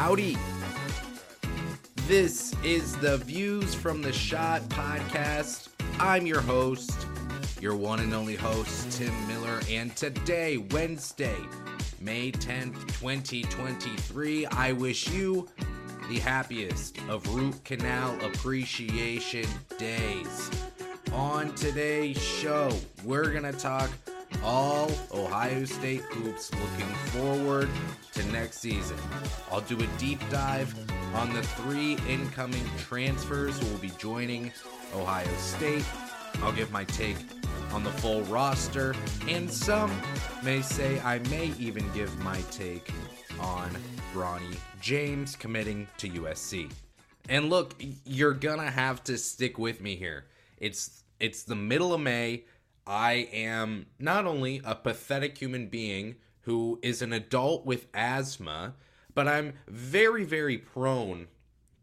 Howdy. This is the Views from the Shot podcast. I'm your host, your one and only host, Tim Miller, and today, Wednesday, May 10th, 2023, I wish you the happiest of root canal appreciation days. On today's show, we're going to talk all Ohio State hoops looking forward to next season. I'll do a deep dive on the three incoming transfers who will be joining Ohio State. I'll give my take on the full roster, and some may say I may even give my take on Bronny James committing to USC. And look, you're gonna have to stick with me here. It's it's the middle of May. I am not only a pathetic human being who is an adult with asthma, but I'm very, very prone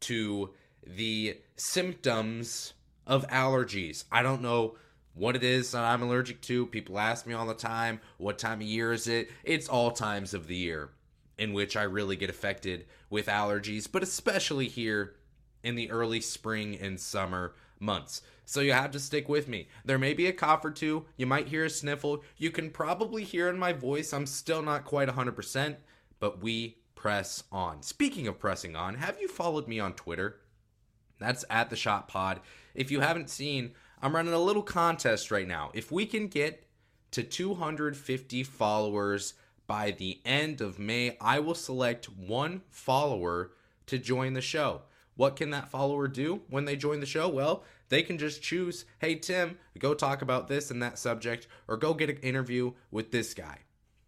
to the symptoms of allergies. I don't know what it is that I'm allergic to. People ask me all the time, what time of year is it? It's all times of the year in which I really get affected with allergies, but especially here in the early spring and summer months. So you have to stick with me. There may be a cough or two. You might hear a sniffle. You can probably hear in my voice. I'm still not quite 100%, but we press on. Speaking of pressing on, have you followed me on Twitter? That's at the Shot Pod. If you haven't seen, I'm running a little contest right now. If we can get to 250 followers by the end of May, I will select one follower to join the show. What can that follower do when they join the show? Well, they can just choose, hey, Tim, go talk about this and that subject, or go get an interview with this guy.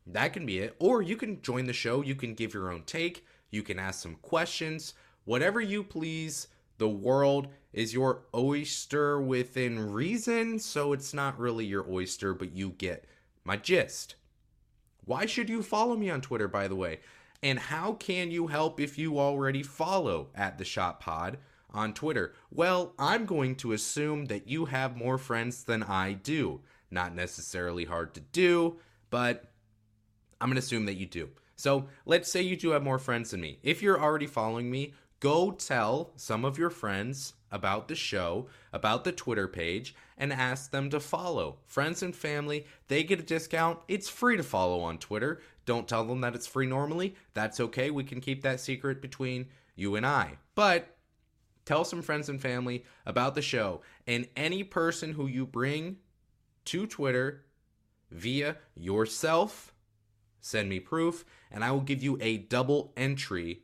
That can be it. Or you can join the show. You can give your own take. You can ask some questions. Whatever you please. The world is your oyster within reason. So it's not really your oyster, but you get my gist. Why should you follow me on Twitter, by the way? And how can you help if you already follow at the Shot Pod on Twitter? Well, I'm going to assume that you have more friends than I do. Not necessarily hard to do, but I'm going to assume that you do. So let's say you do have more friends than me. If you're already following me, go tell some of your friends about the show, about the Twitter page, and ask them to follow. Friends and family, they get a discount. It's free to follow on Twitter. Don't tell them that it's free normally. That's okay. We can keep that secret between you and I. But tell some friends and family about the show. And any person who you bring to Twitter via yourself, send me proof, and I will give you a double entry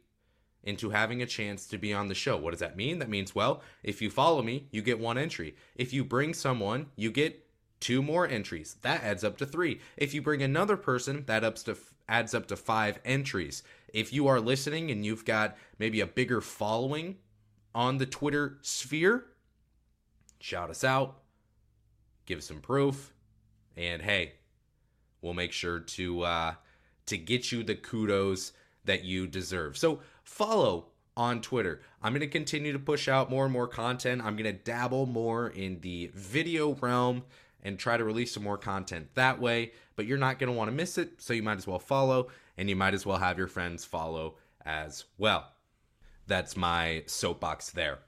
into having a chance to be on the show. What does that mean? That means, well, if you follow me, you get one entry. If you bring someone, you get two more entries. That adds up to three. If you bring another person, that ups to adds up to five entries. If you are listening and you've got maybe a bigger following on the Twitter sphere, shout us out, give some proof, and hey, we'll make sure to uh, to get you the kudos that you deserve. So follow on Twitter. I'm going to continue to push out more and more content. I'm going to dabble more in the video realm and try to release some more content that way, but you're not going to want to miss it, so you might as well follow and you might as well have your friends follow as well. That's my soapbox there.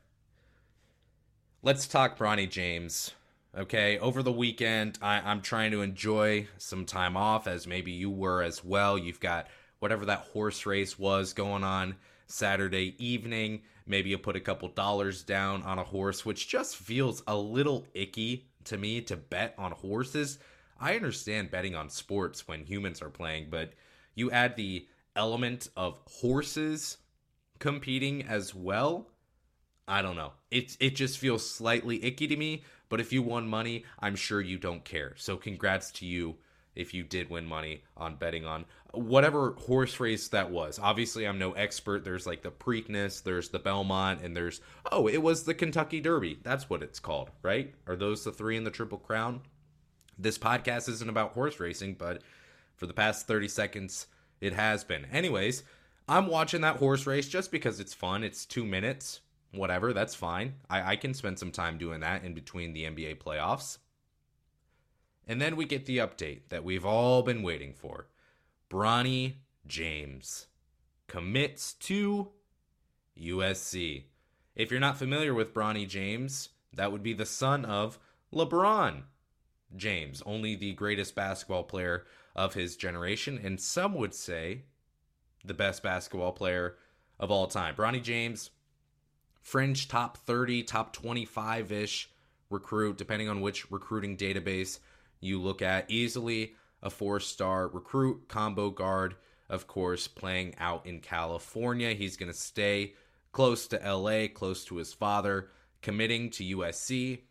Let's talk Bronny James. Okay, over the weekend, I, am trying to enjoy some time off, as maybe you were as well. You've got whatever that horse race was going on Saturday evening. Maybe you put a couple dollars down on a horse, which just feels a little icky to me to bet on horses. I understand betting on sports when humans are playing, but you add the element of horses competing as well. I don't know. It it just feels slightly icky to me, but if you won money, I'm sure you don't care. So congrats to you if you did win money on betting on whatever horse race that was. Obviously, I'm no expert. There's like the Preakness, there's the Belmont, and there's oh, it was the Kentucky Derby. That's what it's called, right? Are those the three in the Triple Crown? This podcast isn't about horse racing, but for the past 30 seconds, it has been. Anyways, I'm watching that horse race just because it's fun. It's two minutes, whatever. That's fine. I, I can spend some time doing that in between the NBA playoffs. And then we get the update that we've all been waiting for Bronny James commits to USC. If you're not familiar with Bronny James, that would be the son of LeBron James, only the greatest basketball player of his generation, and some would say the best basketball player of all time. Bronny James, fringe top 30, top 25 ish recruit, depending on which recruiting database you look at. Easily a four star recruit, combo guard, of course, playing out in California. He's going to stay close to LA, close to his father, committing to USC.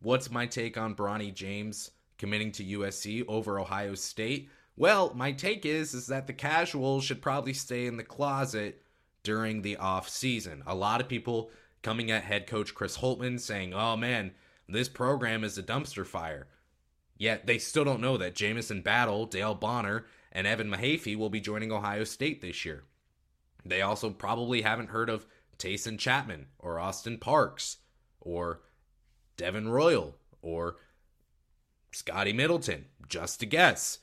What's my take on Bronny James committing to USC over Ohio State? Well, my take is is that the casuals should probably stay in the closet during the off season. A lot of people coming at head coach Chris Holtmann saying, "Oh man, this program is a dumpster fire." Yet they still don't know that Jamison Battle, Dale Bonner, and Evan Mahaffey will be joining Ohio State this year. They also probably haven't heard of Taison Chapman or Austin Parks or Devin Royal or Scotty Middleton, just a guess.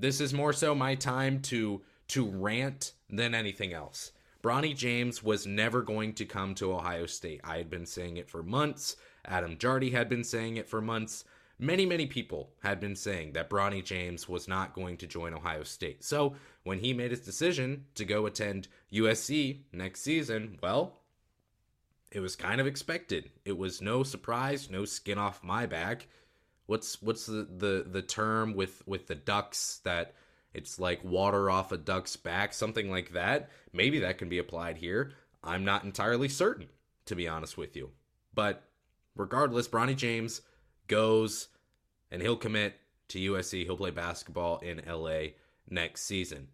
This is more so my time to to rant than anything else. Bronny James was never going to come to Ohio State. I had been saying it for months. Adam Jardy had been saying it for months. Many, many people had been saying that Bronny James was not going to join Ohio State. So when he made his decision to go attend USC next season, well, it was kind of expected. It was no surprise, no skin off my back. What's what's the the, the term with with the ducks that it's like water off a duck's back, something like that. Maybe that can be applied here. I'm not entirely certain, to be honest with you. But regardless, Bronny James goes and he'll commit to USC. He'll play basketball in LA next season.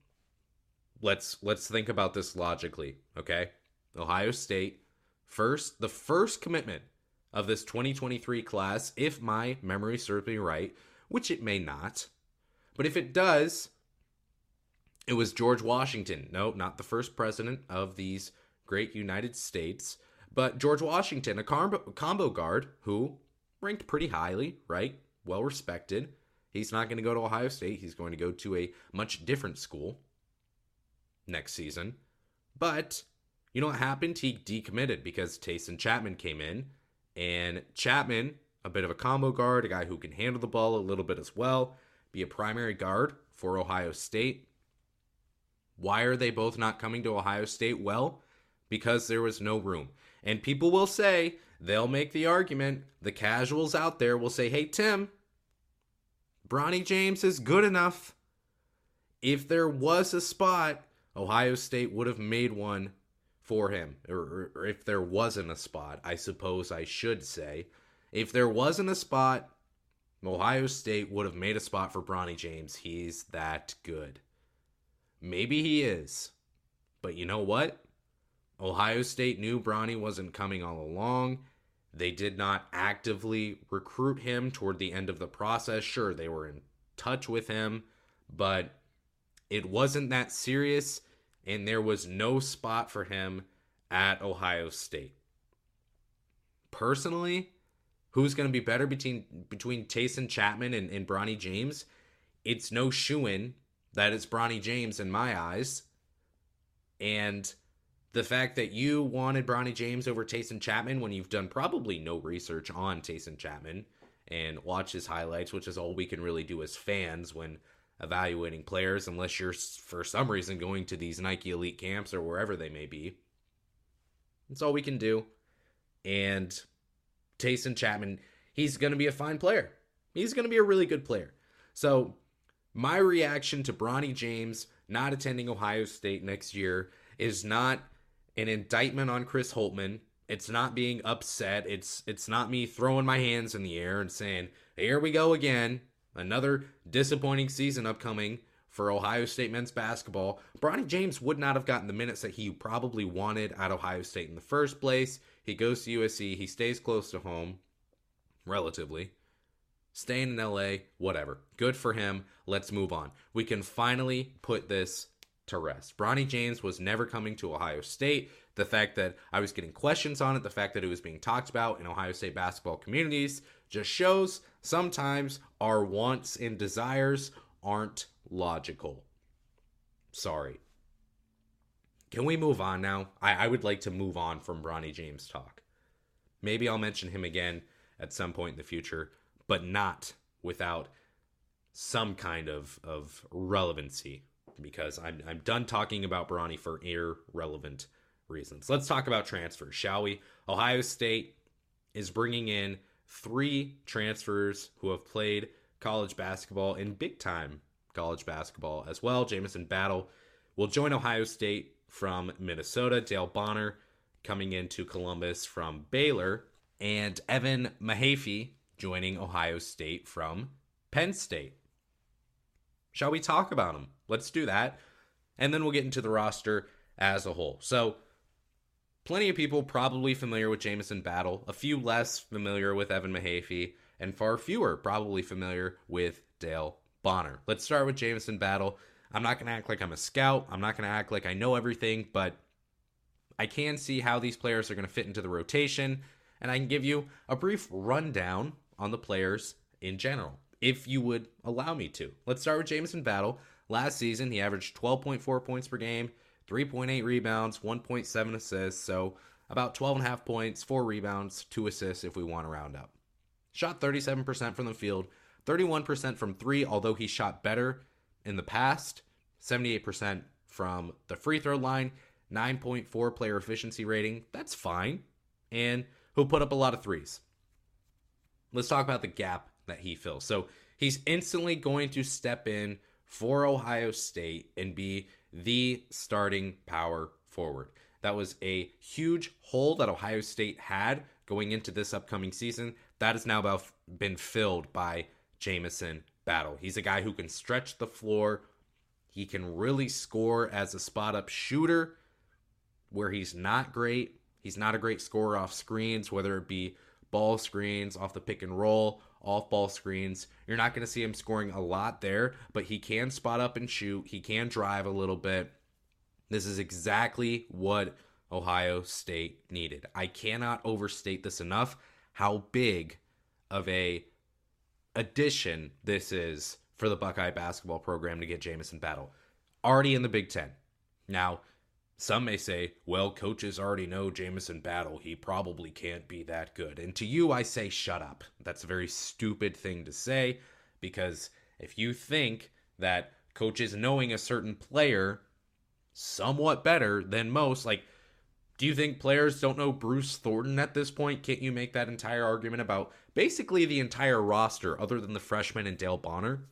Let's let's think about this logically, okay? Ohio State first the first commitment of this 2023 class if my memory serves me right, which it may not. But if it does, it was George Washington. No, not the first president of these great United States, but George Washington, a combo, combo guard who ranked pretty highly, right? Well respected. He's not going to go to Ohio State. He's going to go to a much different school next season. But you know what happened? He decommitted because Taison Chapman came in, and Chapman, a bit of a combo guard, a guy who can handle the ball a little bit as well, be a primary guard for Ohio State. Why are they both not coming to Ohio State? Well, because there was no room. And people will say, they'll make the argument, the casuals out there will say, hey, Tim, Bronny James is good enough. If there was a spot, Ohio State would have made one for him. Or, or, if there wasn't a spot, I suppose I should say. If there wasn't a spot, Ohio State would have made a spot for Bronny James. He's that good. Maybe he is. But you know what? Ohio State knew Bronny wasn't coming all along. They did not actively recruit him toward the end of the process. Sure, they were in touch with him, but it wasn't that serious, and there was no spot for him at Ohio State. Personally, who's going to be better between between Taison Chapman and, and Bronny James? It's no shoe in that it's Bronny James in my eyes. And the fact that you wanted Bronny James over Taison Chapman when you've done probably no research on Taison Chapman and watch his highlights, which is all we can really do as fans when evaluating players, unless you're for some reason going to these Nike Elite camps or wherever they may be. That's all we can do. And Taison Chapman, he's going to be a fine player. He's going to be a really good player. So my reaction to Bronny James not attending Ohio State next year is not an indictment on Chris Holtmann. It's not being upset. It's it's not me throwing my hands in the air and saying, "Here we go again. Another disappointing season upcoming for Ohio State men's basketball." Bronny James would not have gotten the minutes that he probably wanted at Ohio State in the first place. He goes to USC. He stays close to home relatively staying in LA, whatever. Good for him. Let's move on. We can finally put this to rest. Bronny James was never coming to Ohio State. The fact that I was getting questions on it, the fact that it was being talked about in Ohio State basketball communities, just shows sometimes our wants and desires aren't logical. Sorry. Can we move on now? I, I would like to move on from Bronny James talk. Maybe I'll mention him again at some point in the future, but not without some kind of, of relevancy because I'm, I'm done talking about Bronny for irrelevant reasons. Let's talk about transfers, shall we? Ohio State is bringing in three transfers who have played college basketball and big time college basketball as well. Jamison Battle will join Ohio State from Minnesota. Dale Bonner coming into Columbus from Baylor. And Evan Mahaffey joining Ohio State from Penn State. Shall we talk about them? Let's do that. And then we'll get into the roster as a whole. So, plenty of people probably familiar with Jamison Battle, a few less familiar with Evan Mahaffey, and far fewer probably familiar with Dale Bonner. Let's start with Jamison Battle. I'm not going to act like I'm a scout. I'm not going to act like I know everything, but I can see how these players are going to fit into the rotation, and I can give you a brief rundown on the players in general, if you would allow me to. Let's start with Jamison Battle. Last season, he averaged 12.4 points per game, 3.8 rebounds, 1.7 assists, so about 12 and a half points, 4 rebounds, 2 assists if we want to round up. Shot 37% from the field, 31% from 3, although he shot better in the past, 78% from the free throw line, 9.4 player efficiency rating. That's fine. And who put up a lot of threes. Let's talk about the gap that he fills. So he's instantly going to step in for Ohio State and be the starting power forward. That was a huge hole that Ohio State had going into this upcoming season. That has now about been filled by Jamison Battle. He's a guy who can stretch the floor. He can really score as a spot up shooter where he's not great. He's not a great scorer off screens, whether it be ball screens, off the pick and roll, off ball screens. You're not going to see him scoring a lot there, but he can spot up and shoot. He can drive a little bit. This is exactly what Ohio State needed. I cannot overstate this enough how big of a addition this is for the Buckeye basketball program to get Jamison Battle. Already in the Big Ten. Now, some may say, well, coaches already know Jamison Battle. He probably can't be that good. And to you, I say, shut up. That's a very stupid thing to say because if you think that coaches knowing a certain player somewhat better than most, like, do you think players don't know Bruce Thornton at this point? Can't you make that entire argument about basically the entire roster other than the freshman and Dale Bonner?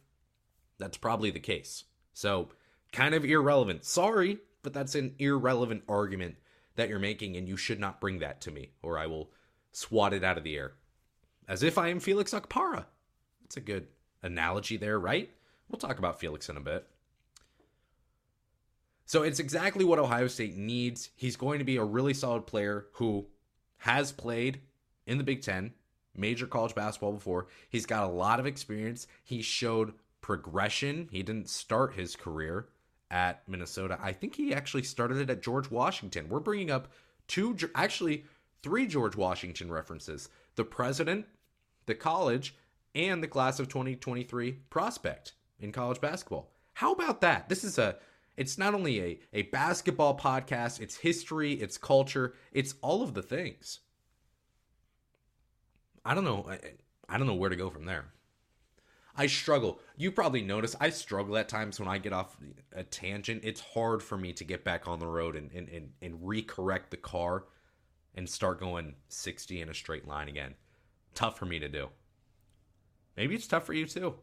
That's probably the case. So, kind of irrelevant. Sorry, but that's an irrelevant argument that you're making, and you should not bring that to me, or I will swat it out of the air. As if I am Felix Okpara. That's a good analogy there, right? We'll talk about Felix in a bit. So it's exactly what Ohio State needs. He's going to be a really solid player who has played in the Big Ten, major college basketball before. He's got a lot of experience. He showed progression. He didn't start his career at Minnesota. I think he actually started it at George Washington. We're bringing up two, actually, three George Washington references the president, the college, and the class of 2023 prospect in college basketball. How about that? This is a it's not only a, a basketball podcast, it's history, it's culture, it's all of the things. I don't know. I, I don't know where to go from there. I struggle. You probably notice I struggle at times when I get off a tangent. It's hard for me to get back on the road and, and, and, and recorrect the car and start going 60 in a straight line again. Tough for me to do. Maybe it's tough for you too.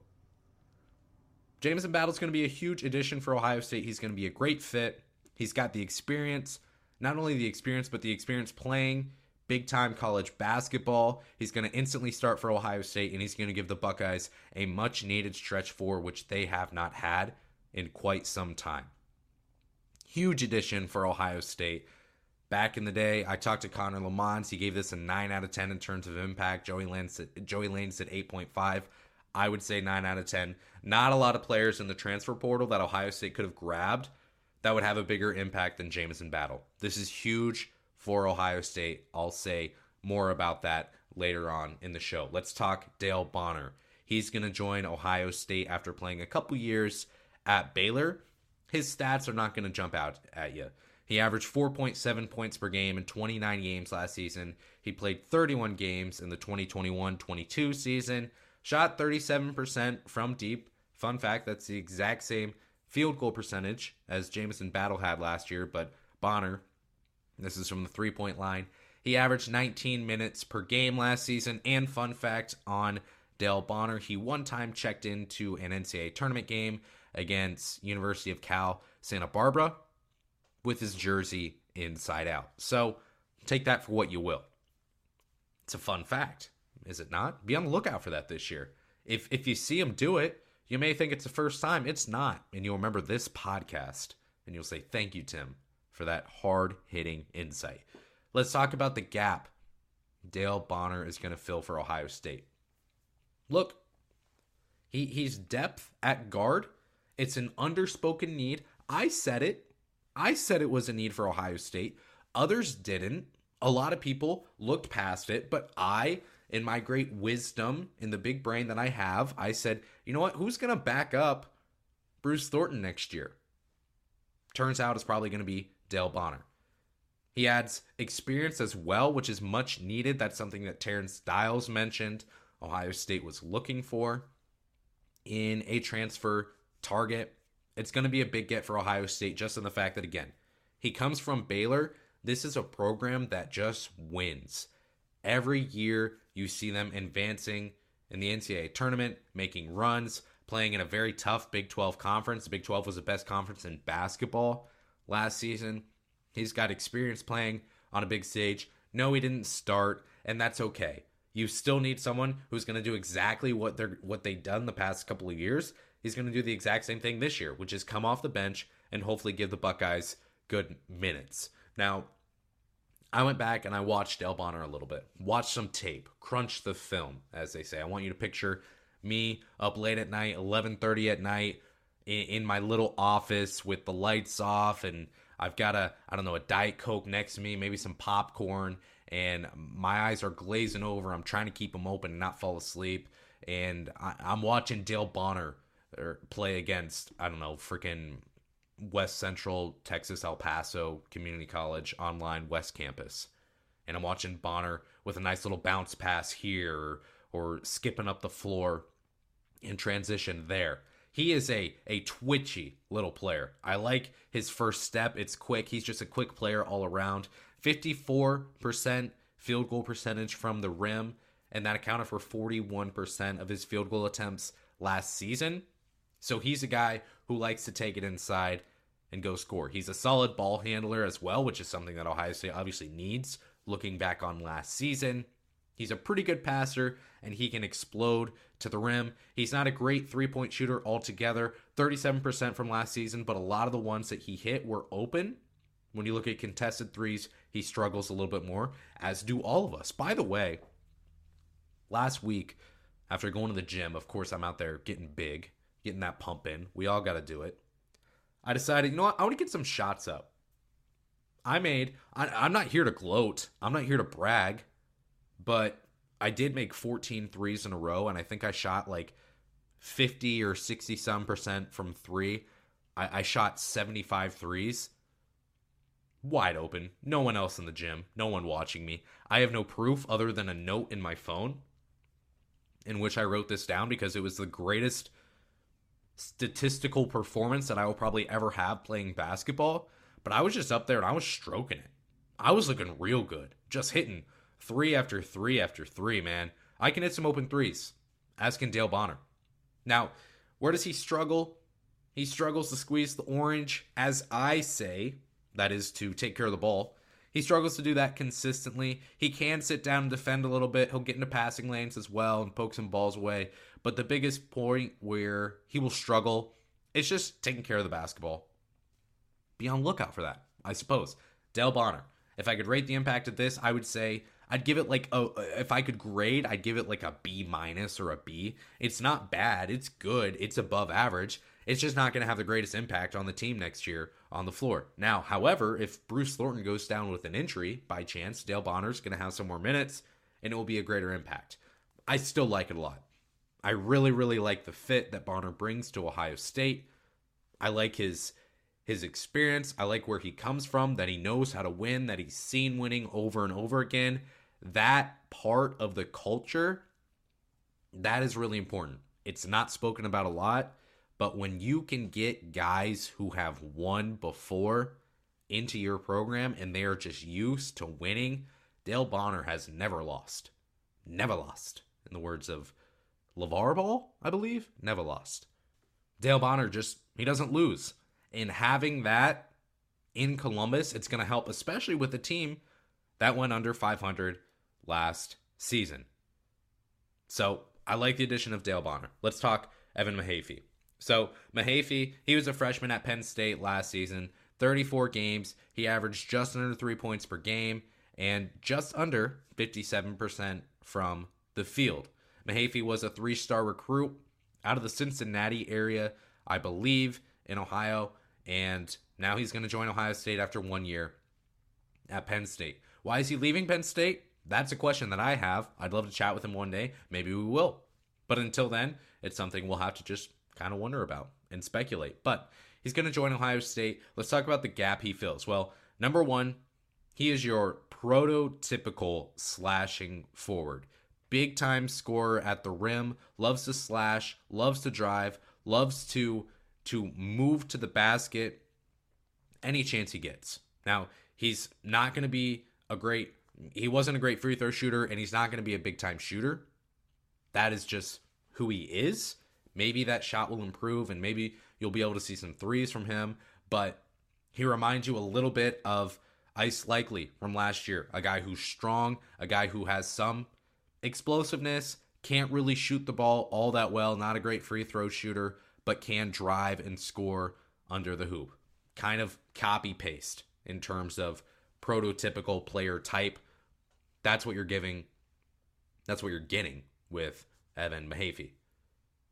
Jamison Battle's going to be a huge addition for Ohio State. He's going to be a great fit. He's got the experience, not only the experience, but the experience playing big time college basketball. He's going to instantly start for Ohio State, and he's going to give the Buckeyes a much needed stretch for which they have not had in quite some time. Huge addition for Ohio State. Back in the day, I talked to Connor Lamont. He gave this a 9 out of 10 in terms of impact. Joey Lane said, Joey Lane said 8.5. I would say 9 out of 10. Not a lot of players in the transfer portal that Ohio State could have grabbed that would have a bigger impact than Jamison Battle. This is huge for Ohio State. I'll say more about that later on in the show. Let's talk Dale Bonner. He's going to join Ohio State after playing a couple years at Baylor. His stats are not going to jump out at you. He averaged 4.7 points per game in 29 games last season. He played 31 games in the 2021 22 season, shot 37% from deep. Fun fact that's the exact same field goal percentage as Jamison Battle had last year, but Bonner, this is from the three point line, he averaged 19 minutes per game last season. And fun fact on Dale Bonner, he one time checked into an NCAA tournament game against University of Cal Santa Barbara with his jersey inside out. So take that for what you will. It's a fun fact, is it not? Be on the lookout for that this year. If if you see him do it, you may think it's the first time. It's not, and you'll remember this podcast and you'll say thank you, Tim, for that hard hitting insight. Let's talk about the gap Dale Bonner is going to fill for Ohio State. Look, he he's depth at guard. It's an underspoken need. I said it I said it was a need for Ohio State. Others didn't. A lot of people looked past it, but I, in my great wisdom, in the big brain that I have, I said, you know what? Who's going to back up Bruce Thornton next year? Turns out it's probably going to be Dale Bonner. He adds experience as well, which is much needed. That's something that Terence Dials mentioned Ohio State was looking for in a transfer target. It's going to be a big get for Ohio State just in the fact that, again, he comes from Baylor. This is a program that just wins. Every year you see them advancing in the NCAA tournament, making runs, playing in a very tough Big 12 conference. The Big 12 was the best conference in basketball last season. He's got experience playing on a big stage. No, he didn't start, and that's okay. You still need someone who's going to do exactly what they're what they've done the past couple of years he's going to do the exact same thing this year, which is come off the bench and hopefully give the Buckeyes good minutes. Now, I went back and I watched Dale Bonner a little bit, watched some tape, crunched the film, as they say. I want you to picture me up late at night, 11:30 at night, in, in my little office with the lights off, and I've got a I don't know a diet coke next to me, maybe some popcorn, and my eyes are glazing over. I'm trying to keep them open and not fall asleep, and I, I'm watching Dale Bonner or play against I don't know freaking West Central Texas El Paso Community College online West Campus, and I'm watching Bonner with a nice little bounce pass here or, or skipping up the floor in transition there. He is a a twitchy little player. I like his first step. It's quick. He's just a quick player all around. 54% field goal percentage from the rim, and that accounted for 41% of his field goal attempts last season. So he's a guy who likes to take it inside and go score. He's a solid ball handler as well, which is something that Ohio State obviously needs looking back on last season. He's a pretty good passer and he can explode to the rim. He's not a great three point shooter altogether, 37% from last season, but a lot of the ones that he hit were open. When you look at contested threes, he struggles a little bit more, as do all of us. By the way, last week, after going to the gym, of course, I'm out there getting big getting that pump in. We all got to do it. I decided, you know what? I want to get some shots up. I made, I, am not here to gloat, I'm not here to brag, but I did make 14 threes in a row, and I think I shot like 50 or 60 some percent from three. I, I shot 75 threes wide open. No one else in the gym, no one watching me. I have no proof other than a note in my phone in which I wrote this down because it was the greatest statistical performance that I will probably ever have playing basketball, but I was just up there and I was stroking it. I was looking real good, just hitting three after three after three, man. I can hit some open threes, as can Dale Bonner. Now, where does he struggle? He struggles to squeeze the orange, as I say, that is to take care of the ball. He struggles to do that consistently. He can sit down and defend a little bit. He'll get into passing lanes as well and poke some balls away. But the biggest point where he will struggle is just taking care of the basketball. Be on lookout for that, I suppose. Dale Bonner. If I could rate the impact of this, I would say I'd give it like a if I could grade, I'd give it like a B minus or a B. It's not bad, it's good, it's above average. It's just not going to have the greatest impact on the team next year on the floor. Now, however, if Bruce Thornton goes down with an injury by chance, Dale Bonner's going to have some more minutes and it will be a greater impact. I still like it a lot. I really, really like the fit that Bonner brings to Ohio State. I like his his experience. I like where he comes from, that he knows how to win, that he's seen winning over and over again. That part of the culture, that is really important. It's not spoken about a lot, but when you can get guys who have won before into your program and they are just used to winning, Dale Bonner has never lost. Never lost. In the words of LeVar Ball, I believe, never lost. Dale Bonner just, he doesn't lose. And having that in Columbus, it's going to help, especially with a team that went under 500 last season. So I like the addition of Dale Bonner. Let's talk Evan Mahaffey. So Mahaffey, he was a freshman at Penn State last season, 34 games. He averaged just under three points per game and just under 57% from the field. Mahaffey was a three star recruit out of the Cincinnati area, I believe, in Ohio. And now he's going to join Ohio State after one year at Penn State. Why is he leaving Penn State? That's a question that I have. I'd love to chat with him one day. Maybe we will. But until then, it's something we'll have to just kind of wonder about and speculate. But he's going to join Ohio State. Let's talk about the gap he fills. Well, number one, he is your prototypical slashing forward. Big time scorer at the rim, loves to slash, loves to drive, loves to to move to the basket any chance he gets. Now, he's not going to be a great he wasn't a great free throw shooter and he's not going to be a big time shooter. That is just who he is. Maybe that shot will improve and maybe you'll be able to see some threes from him, but he reminds you a little bit of Ice Likekele from last year, a guy who's strong, a guy who has some explosiveness, can't really shoot the ball all that well, not a great free throw shooter, but can drive and score under the hoop. Kind of copy paste in terms of prototypical player type. That's what you're giving. That's what you're getting with Evan Mahaffey.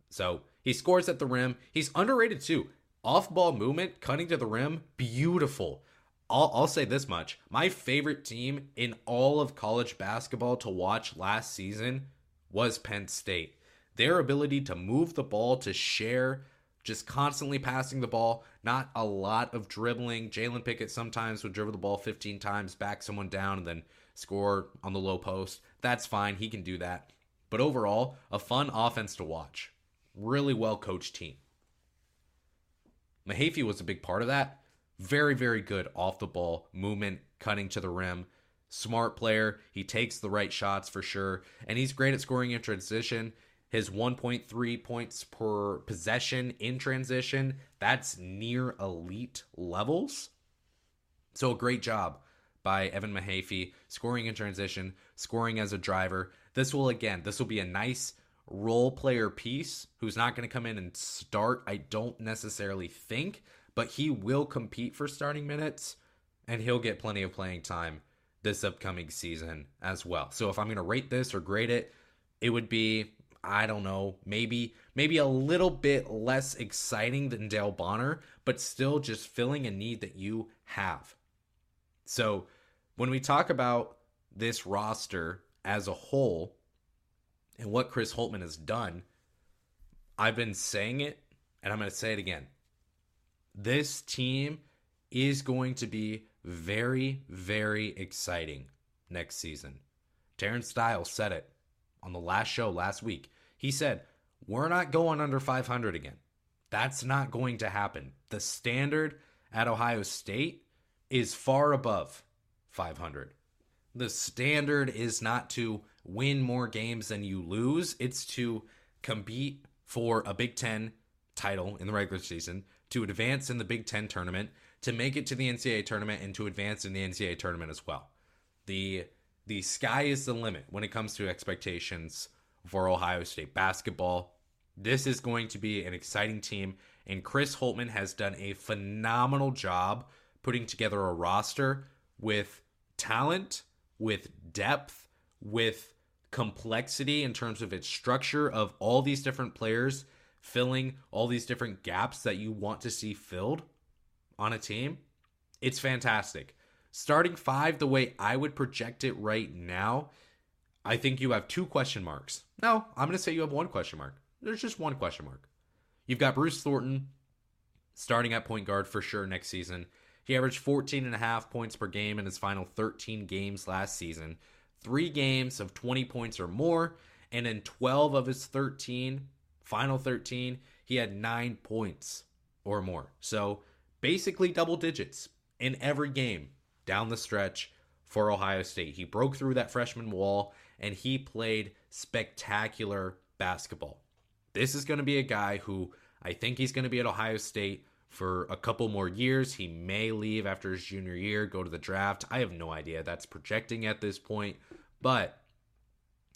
So he scores at the rim. He's underrated too. Off ball movement, cutting to the rim, beautiful. I'll, I'll say this much. My favorite team in all of college basketball to watch last season was Penn State their ability to move the ball, to share, just constantly passing the ball, not a lot of dribbling. Jalen Pickett sometimes would dribble the ball 15 times, back someone down, and then score on the low post. That's fine. He can do that. But overall, a fun offense to watch. Really well coached team. Mahaffey was a big part of that. Very, very good off the ball movement, cutting to the rim. Smart player. He takes the right shots for sure. And he's great at scoring in transition his 1.3 points per possession in transition, that's near elite levels. So a great job by Evan Mahaffey scoring in transition, scoring as a driver. This will again, this will be a nice role player piece who's not going to come in and start, I don't necessarily think, but he will compete for starting minutes and he'll get plenty of playing time this upcoming season as well. So if I'm going to rate this or grade it, it would be I don't know, maybe maybe a little bit less exciting than Dale Bonner, but still just filling a need that you have. So, when we talk about this roster as a whole and what Chris Holtmann has done, I've been saying it and I'm going to say it again. This team is going to be very, very exciting next season. Terence Dials said it on the last show last week. He said, We're not going under 500 again. That's not going to happen. The standard at Ohio State is far above 500. The standard is not to win more games than you lose, it's to compete for a Big Ten title in the regular season, to advance in the Big Ten tournament, to make it to the NCAA tournament, and to advance in the NCAA tournament as well. The the sky is the limit when it comes to expectations for Ohio State basketball. This is going to be an exciting team, and Chris Holtmann has done a phenomenal job putting together a roster with talent, with depth, with complexity in terms of its structure of all these different players filling all these different gaps that you want to see filled on a team. It's fantastic. Starting five, the way I would project it right now, I think you have two question marks. No, I'm going to say you have one question mark. There's just one question mark. You've got Bruce Thornton, starting at point guard for sure next season. He averaged 14 and a half points per game in his final 13 games last season. Three games of 20 points or more, and in 12 of his 13, final 13, he had nine points or more. So basically double digits in every game down the stretch for Ohio State. He broke through that freshman wall and he played spectacular basketball. This is going to be a guy who I think he's going to be at Ohio State for a couple more years. He may leave after his junior year, go to the draft. I have no idea. That's projecting at this point. But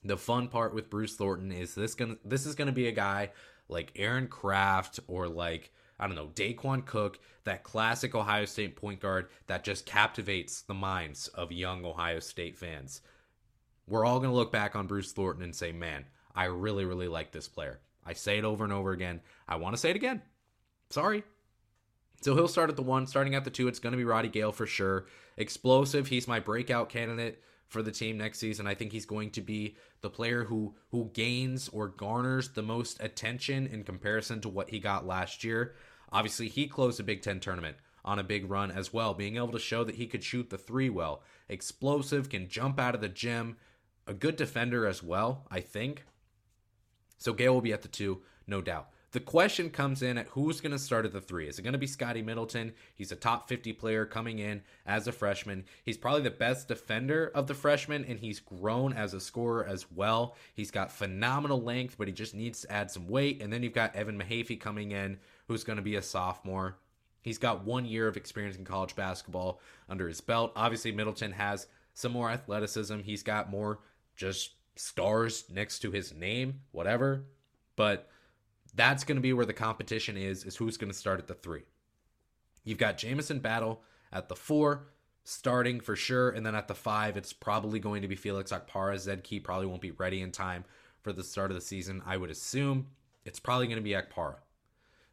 the fun part with Bruce Thornton is this gonna this is gonna be a guy like Aaron Craft or like I don't know, Daequan Cook, that classic Ohio State point guard that just captivates the minds of young Ohio State fans. We're all going to look back on Bruce Thornton and say, man, I really, really like this player. I say it over and over again. I want to say it again. Sorry. So he'll start at the one, starting at the two. It's going to be Roddy Gayle for sure. Explosive. He's my breakout candidate for the team next season. I think he's going to be the player who who gains or garners the most attention in comparison to what he got last year. Obviously, he closed a Big 10 tournament on a big run as well, being able to show that he could shoot the 3 well. Explosive, can jump out of the gym, a good defender as well, I think. So Gayle will be at the 2, no doubt. The question comes in at who's going to start at the three. Is it going to be Scotty Middleton? He's a top 50 player coming in as a freshman. He's probably the best defender of the freshmen, and he's grown as a scorer as well. He's got phenomenal length, but he just needs to add some weight. And then you've got Evan Mahaffey coming in, who's going to be a sophomore. He's got one year of experience in college basketball under his belt. Obviously, Middleton has some more athleticism. He's got more just stars next to his name, whatever. But that's going to be where the competition is, is who's going to start at the three. You've got Jamison Battle at the four, starting for sure. And then at the five, it's probably going to be Felix Okpara. Zed Key probably won't be ready in time for the start of the season. I would assume it's probably going to be Okpara.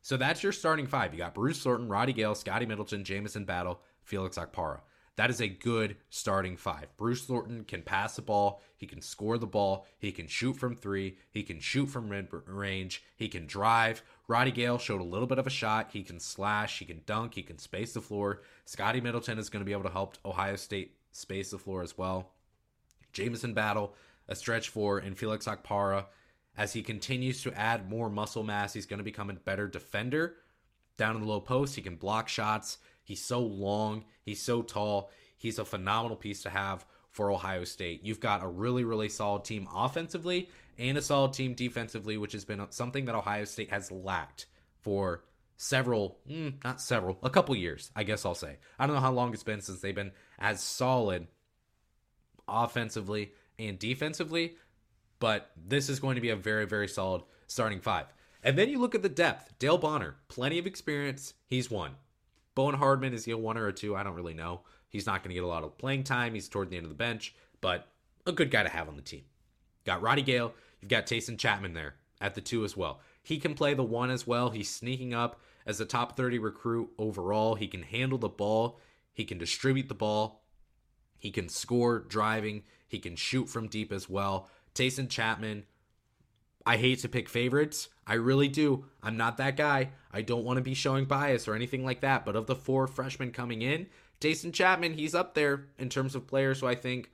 So that's your starting five. You got Bruce Thornton, Roddy Gayle, Scotty Middleton, Jamison Battle, Felix Okpara. That is a good starting five. Bruce Thornton can pass the ball. He can score the ball. He can shoot from three. He can shoot from range. He can drive. Roddy Gayle showed a little bit of a shot. He can slash. He can dunk. He can space the floor. Scotty Middleton is going to be able to help Ohio State space the floor as well. Jamison Battle, a stretch four, and Felix Okpara, as he continues to add more muscle mass, he's going to become a better defender down in the low post. He can block shots. He's so long, he's so tall. He's a phenomenal piece to have for Ohio State. You've got a really, really solid team offensively and a solid team defensively, which has been something that Ohio State has lacked for several, mm, not several, a couple years, I guess I'll say. I don't know how long it's been since they've been as solid offensively and defensively, but this is going to be a very, very solid starting five. And then you look at the depth. Dale Bonner, plenty of experience. He's one. Bowen Hardman is he a one or a two? I don't really know. He's not going to get a lot of playing time. He's toward the end of the bench, but a good guy to have on the team. Got Roddy Gayle. You've got Taison Chapman there at the two as well. He can play the one as well. He's sneaking up as a top 30 recruit overall. He can handle the ball. He can distribute the ball. He can score driving. He can shoot from deep as well. Taison Chapman, I hate to pick favorites. I really do. I'm not that guy. I don't want to be showing bias or anything like that. But of the four freshmen coming in, Taison Chapman, he's up there in terms of players who I think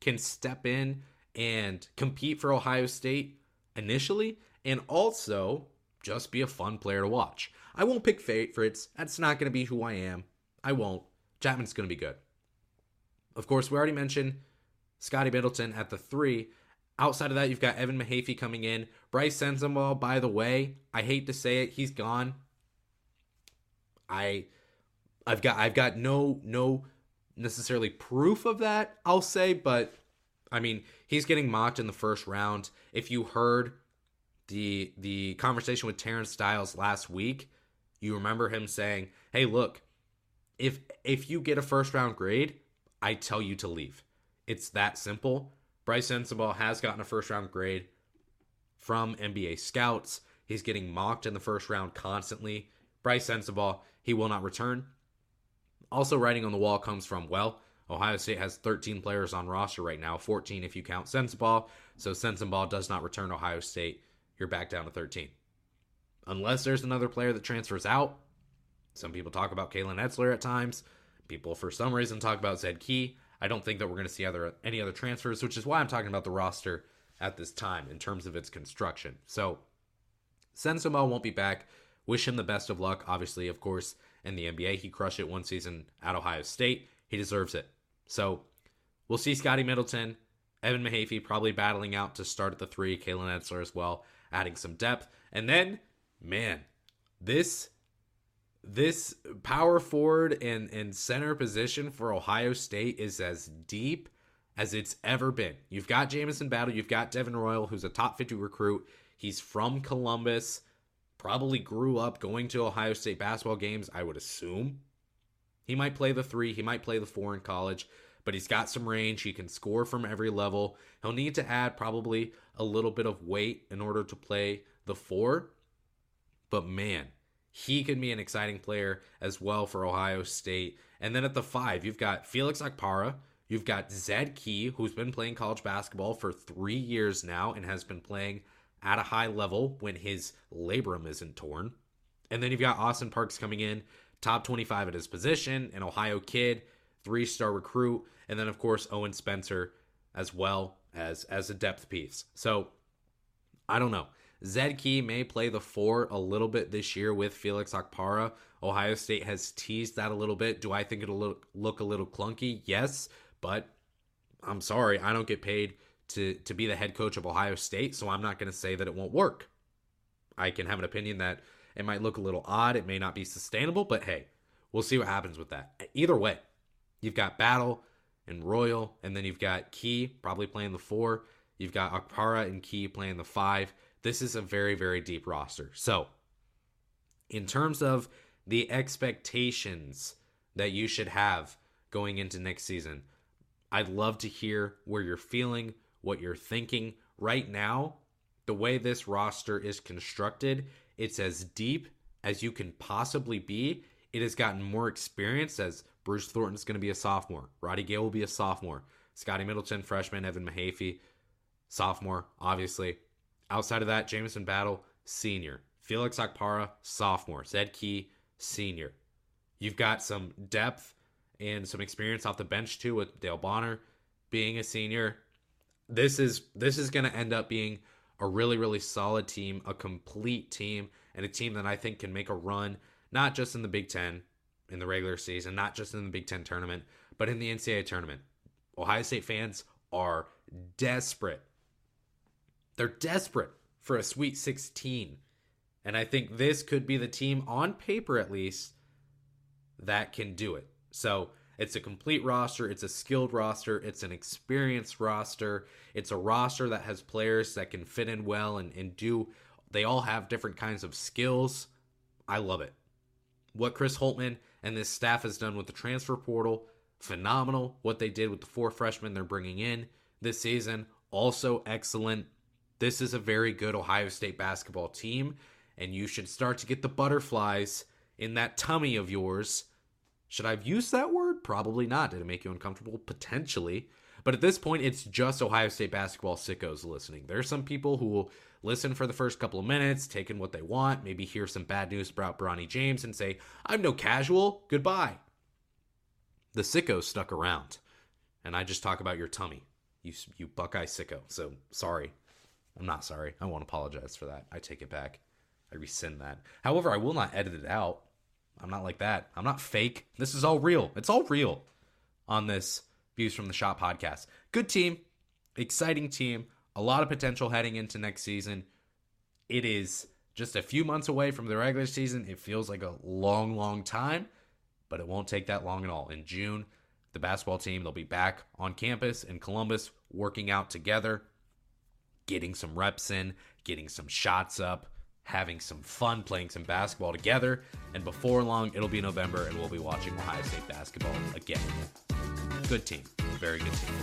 can step in and compete for Ohio State initially and also just be a fun player to watch. I won't pick favorites. That's not going to be who I am. I won't. Chapman's going to be good. Of course, we already mentioned Scotty Middleton at the three. Outside of that, you've got Evan Mahaffey coming in. Brice Sensabaugh, by the way, I hate to say it, he's gone. I I've got I've got no no necessarily proof of that, I'll say, but I mean, he's getting mocked in the first round. If you heard the the conversation with Terence Dials last week, you remember him saying, "Hey, look, if if you get a first round grade, I tell you to leave. It's that simple." Brice Sensabaugh has gotten a first round grade from NBA scouts. He's getting mocked in the first round constantly. Brice Sensabaugh, he will not return. Also, writing on the wall comes from, well, Ohio State has 13 players on roster right now, 14 if you count Sensabaugh. So Sensabaugh does not return Ohio State. You're back down to 13. Unless there's another player that transfers out, Some people talk about Kalen Etzler at times. People, for some reason, talk about Zed Key. I don't think that we're going to see other any other transfers, which is why I'm talking about the roster at this time in terms of its construction. So, Sensabaugh won't be back. Wish him the best of luck. Obviously, of course, in the NBA, he crushed it one season at Ohio State. He deserves it. So, we'll see Scotty Middleton, Evan Mahaffey probably battling out to start at the three. Kalen Etzler as well, adding some depth, and then, man, this this power forward and, and center position for Ohio State is as deep as it's ever been. You've got Jamison Battle, you've got Devin Royal, who's a top 50 recruit. He's from Columbus, probably grew up going to Ohio State basketball games, I would assume. He might play the three, he might play the four in college, but he's got some range. He can score from every level. He'll need to add probably a little bit of weight in order to play the four. But man, he can be an exciting player as well for Ohio State. And then at the five, you've got Felix Okpara. You've got Zed Key, who's been playing college basketball for three years now and has been playing at a high level when his labrum isn't torn. And then you've got Austin Parks coming in, top 25 at his position, an Ohio kid, three star recruit. And then, of course, Owen Spencer as well as, as a depth piece. So I don't know. Zed Key may play the four a little bit this year with Felix Okpara. Ohio State has teased that a little bit. Do I think it'll look, look a little clunky? Yes, but I'm sorry, I don't get paid to to be the head coach of Ohio State, so I'm not going to say that it won't work. I can have an opinion that it might look a little odd, it may not be sustainable, but hey, we'll see what happens with that. Either way, you've got Battle and Royal, and then you've got Key probably playing the four. You've got Okpara and Key playing the five this is a very, very deep roster. So, in terms of the expectations that you should have going into next season, I'd love to hear where you're feeling, what you're thinking. Right now, the way this roster is constructed, it's as deep as you can possibly be. It has gotten more experience as Bruce Thornton's going to be a sophomore. Roddy Gayle will be a sophomore. Scotty Middleton, freshman. Evan Mahaffey, sophomore, obviously. Outside of that, Jamison Battle, senior. Felix Okpara, sophomore. Zed Key, senior. You've got some depth and some experience off the bench too with Dale Bonner being a senior. This is this is going to end up being a really really solid team, a complete team, and a team that I think can make a run not just in the Big 10 in the regular season, not just in the Big 10 tournament, but in the NCAA tournament. Ohio State fans are desperate they're desperate for a Sweet 16. And I think this could be the team, on paper at least, that can do it. So it's a complete roster. It's a skilled roster. It's an experienced roster. It's a roster that has players that can fit in well and, and do. They all have different kinds of skills. I love it. What Chris Holtmann and this staff has done with the transfer portal, phenomenal. What they did with the four freshmen they're bringing in this season, also excellent. This is a very good Ohio State basketball team, and you should start to get the butterflies in that tummy of yours. Should I have used that word? Probably not. Did it make you uncomfortable? Potentially. But at this point, it's just Ohio State basketball sickos listening. There are some people who will listen for the first couple of minutes, take in what they want, maybe hear some bad news about Bronny James and say, I'm no casual, goodbye. The sickos stuck around. And I just talk about your tummy. You, you Buckeye sicko. So sorry. I'm not sorry. I won't apologize for that. I take it back. I rescind that. However, I will not edit it out. I'm not like that. I'm not fake. This is all real. It's all real on this Views from the Shop podcast. Good team, exciting team, a lot of potential heading into next season. It is just a few months away from the regular season. It feels like a long, long time, but it won't take that long at all. In June, the basketball team, they'll be back on campus in Columbus working out together getting some reps in, getting some shots up, having some fun playing some basketball together. And before long, it'll be November and we'll be watching Ohio State basketball again. Good team. Very good team.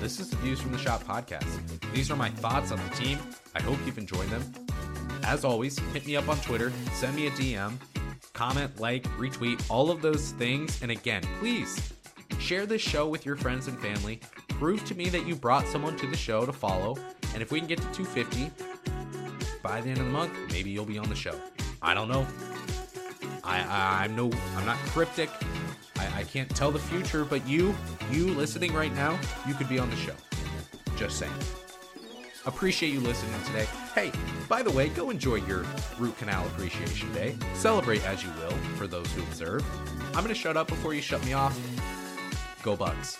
This is the Views from the Shop podcast. These are my thoughts on the team. I hope you've enjoyed them. As always, hit me up on Twitter, send me a DM, comment, like, retweet, all of those things. And again, please share this show with your friends and family prove to me that you brought someone to the show to follow. And if we can get to 250 by the end of the month, maybe you'll be on the show. I don't know. I, I'm no I'm not cryptic. I, I can't tell the future, but you you listening right now, you could be on the show. Just saying. Appreciate you listening today. Hey, by the way, go enjoy your Root Canal Appreciation Day. Celebrate as you will for those who observe. I'm to shut up before you shut me off. Go Bucks.